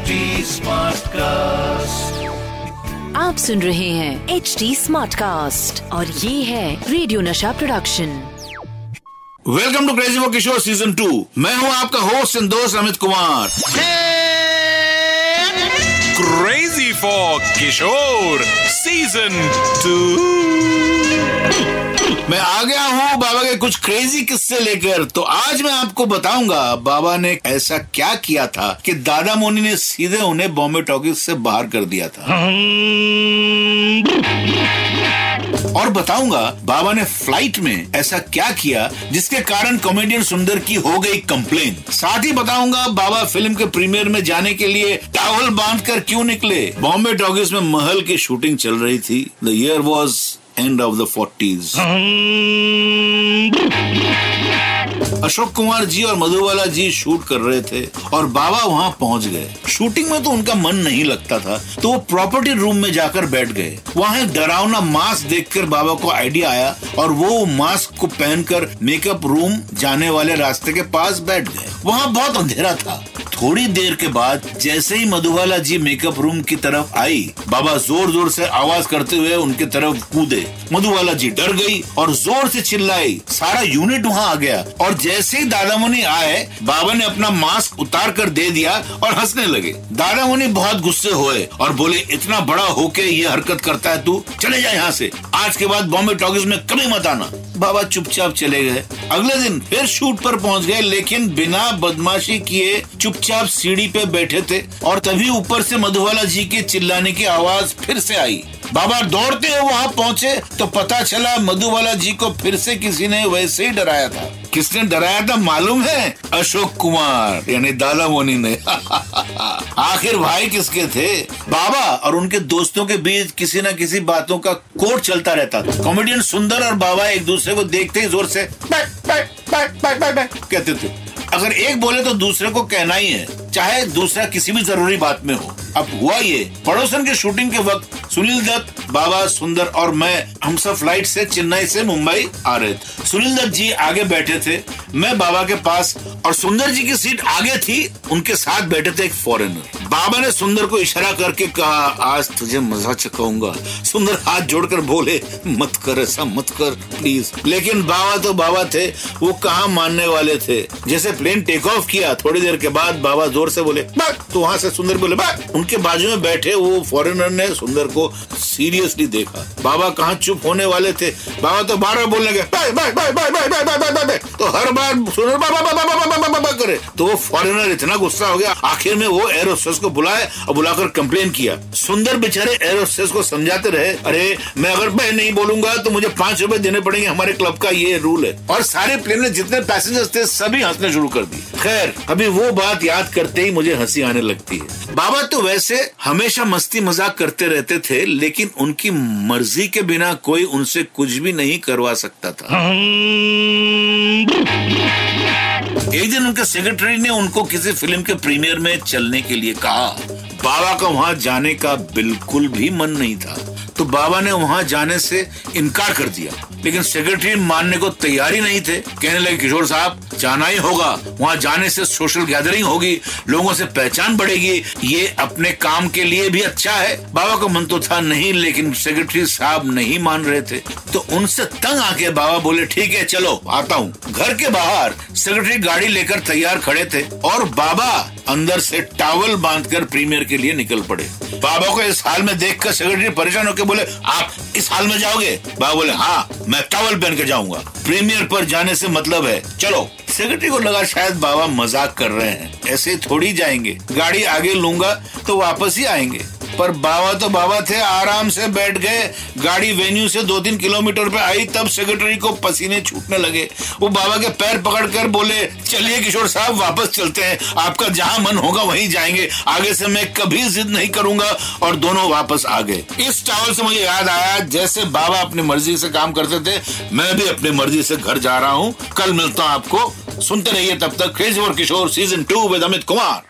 HD cast आप सुन रहे हैं एच डी स्मार्ट कास्ट और ये है रेडियो नशा प्रोडक्शन वेलकम टू क्रेजी वो किशोर सीज़न टू मैं हूँ आपका होस्ट एंड दोस्त Amit Kumar. Crazy for Kishore Season 2 मैं आ गया हूँ बाबा के कुछ क्रेजी किस्से लेकर। तो आज मैं आपको बताऊँगा बाबा ने ऐसा क्या किया था कि दादा मोनी ने सीधे उन्हें बॉम्बे टॉकीज से बाहर कर दिया था। और बताऊँगा बाबा ने फ़्लाइट में ऐसा क्या किया जिसके कारण कॉमेडियन सुंदर की हो गई कंप्लेन साथ ही बताऊँगा बाबा फ़िल्म के प्रीमियर में जाने के लिए टावल बाँध कर क्यूँ निकले। बॉम्बे टॉकीज में महल की शूटिंग चल रही थी। The year was end of the forties Ashok Kumar ji और मधुबाला जी शूट कर रहे थे और बाबा वहाँ पहुँच गए। शूटिंग में तो उनका मन नहीं लगता था तो वो प्रॉपर्टी रूम में जाकर बैठ गए। वहाँ डरावना मास्क देखकर बाबा को आइडिया आया और वो मास्क को पहनकर मेकअप रूम जाने वाले रास्ते के पास बैठ गए। वहाँ बहुत अंधेरा था। थोड़ी देर के बाद जैसे ही मधुबाला जी मेकअप रूम की तरफ़ आई, बाबा ज़ोर ज़ोर से आवाज़ करते हुए उनके तरफ़ कूदे। मधुबाला जी डर गई और ज़ोर से चिल्लाई। सारा यूनिट वहाँ आ गया। और जैसे ही दादा मुनि आए, बाबा ने अपना मास्क उतार कर दे दिया और हंसने लगे। दादा मुनि बहुत गुस्से हुए और बोले, इतना बड़ा होके ये हरकत करता है तू? चले जा यहाँ से। आज के बाद बॉम्बे टॉकीज में कभी मत आना। बाबा चुपचाप चले गए। अगले दिन फिर शूट पर पहुँच गए, लेकिन बिना बदमाशी किए चुपचाप सीढ़ी पे बैठे थे और तभी ऊपर से मधुबाला जी के चिल्लाने की आवाज़ फिर से आई। बाबा दौड़ते हुए वहाँ पहुँचे तो पता चला मधुबाला जी को फिर से किसी ने वैसे ही डराया था। किसने डराया था मालूम है? अशोक कुमार, यानी दादा मोनी ने। आखिर भाई किसके थे? बाबा और उनके दोस्तों के बीच किसी न किसी बातों का कोट चलता रहता था। कॉमेडियन सुंदर और बाबा एक दूसरे को देखते ही ज़ोर से back back back back back back कहते थे। अगर एक बोले तो दूसरे को कहना ही है, चाहे दूसरा किसी भी ज़रूरी बात में हो। अब हुआ ये, पड़ोसन के शूटिंग के वक्त सुनील दत्त, बाबा सुंदर और मैं, हम सब फ़्लाइट से चेन्नई से मुंबई आ रहे थे। सुनील दत्त जी आगे बैठे थे, मैं बाबा के पास, और सुंदर जी की सीट आगे थी, उनके साथ बैठे थे एक फॉरेनर बाबा ने सुंदर को इशारा करके कहा, आज तुझे मज़ा चुकाऊँगा सुंदर हाथ जोड़कर बोले, मत कर, ऐसा मत कर प्लीज़ लेकिन बाबा तो बाबा थे, वो कहा मानने वाले थे? जैसे प्लेन टेक ऑफ़ किया, थोड़ी देर के बाद बाबा ज़ोर से बोले तो वहाँ से सुंदर बोले उनके बाजू में बैठे वो फॉरेनर ने सुंदर को सीरियसली देखा। बाबा कहाँ चुप होने वाले थे? बाबा तो बार बार बोलने गए तो हर बार सुंदर बाबा बाबा बाबा करे तो वो फॉरेनर इतना गुस्सा हो गया, आखिर में वो एरोस्टेस को बुलाए और बुलाकर कंप्लेन किया। सुंदर बेचारे एरोस्टेस को समझाते रहे, अरे, मैं अगर मैं नहीं बोलूँगा तो मुझे पाँच रूपए देने पड़ेंगे, हमारे क्लब का ये रूल है। और सारे प्लेन में जितने पैसेंजर्स थे, सभी हंसने शुरू कर दिए। खैर, अभी वो बात याद करते ही मुझे हँसी आने लगती है। बाबा तो वैसे हमेशा मस्ती मज़ाक करते रहते थे, लेकिन उनकी मर्ज़ी के बिना कोई उनसे कुछ भी नहीं करवा सकता था। एक दिन उनके सेक्रेटरी ने उनको किसी फ़िल्म के प्रीमियर में चलने के लिए कहा, बाबा का वहाँ जाने का बिल्कुल भी मन नहीं था। तो बाबा ने वहाँ जाने से इनकार कर दिया। लेकिन सेक्रेटरी मानने को तैयार ही नहीं थे। कहने लगे, किशोर साहब, जाना ही होगा। वहाँ जाने से सोशल गैदरिंग होगी। लोगों से पहचान बढ़ेगी। ये अपने काम के लिए भी अच्छा है। बाबा का मन तो था नहीं, लेकिन सेक्रेटरी साहब नहीं मान रहे थे। तो उनसे तंग आके बाबा बोले, ठीक है, चलो, आता हूँ। घर के बाहर सेक्रेटरी गाड़ी लेकर तैयार खड़े थे और बाबा अंदर से टावल बांधकर प्रीमियर के लिए निकल पड़े। बाबा को इस हाल में देखकर सेक्रेटरी परेशान होकर बोले, आप इस हाल में जाओगे? बाबा बोले हाँ मैं टावल पहन के जाऊँगा। प्रीमियर पर जाने से मतलब है, चलो, सेक्रेटरी को लगा शायद बाबा मज़ाक कर रहे हैं। ऐसे थोड़ी जाएँगे। गाड़ी आगे लूँगा तो वापस ही आएँगे। पर बाबा तो बाबा थे, आराम से बैठ गए। गाड़ी वेन्यू से दो तीन किलोमीटर पे आई, तब सेक्रेटरी को पसीने छूटने लगे। वो बाबा के पैर पकड़ कर बोले, चलिए किशोर साहब, वापस चलते हैं। आपका जहाँ मन होगा, वहीं जाएँगे। आगे से मैं कभी जिद नहीं करूँगा। और दोनों वापस आ गए। इस टावल से मुझे याद आया, जैसे बाबा अपनी मर्ज़ी से काम करते थे, मैं भी अपनी मर्ज़ी से घर जा रहा हूँ। कल मिलता हूँ आपको। सुनते रहिए तब तक, क्रेजी और Kishore season two with Amit Kumar.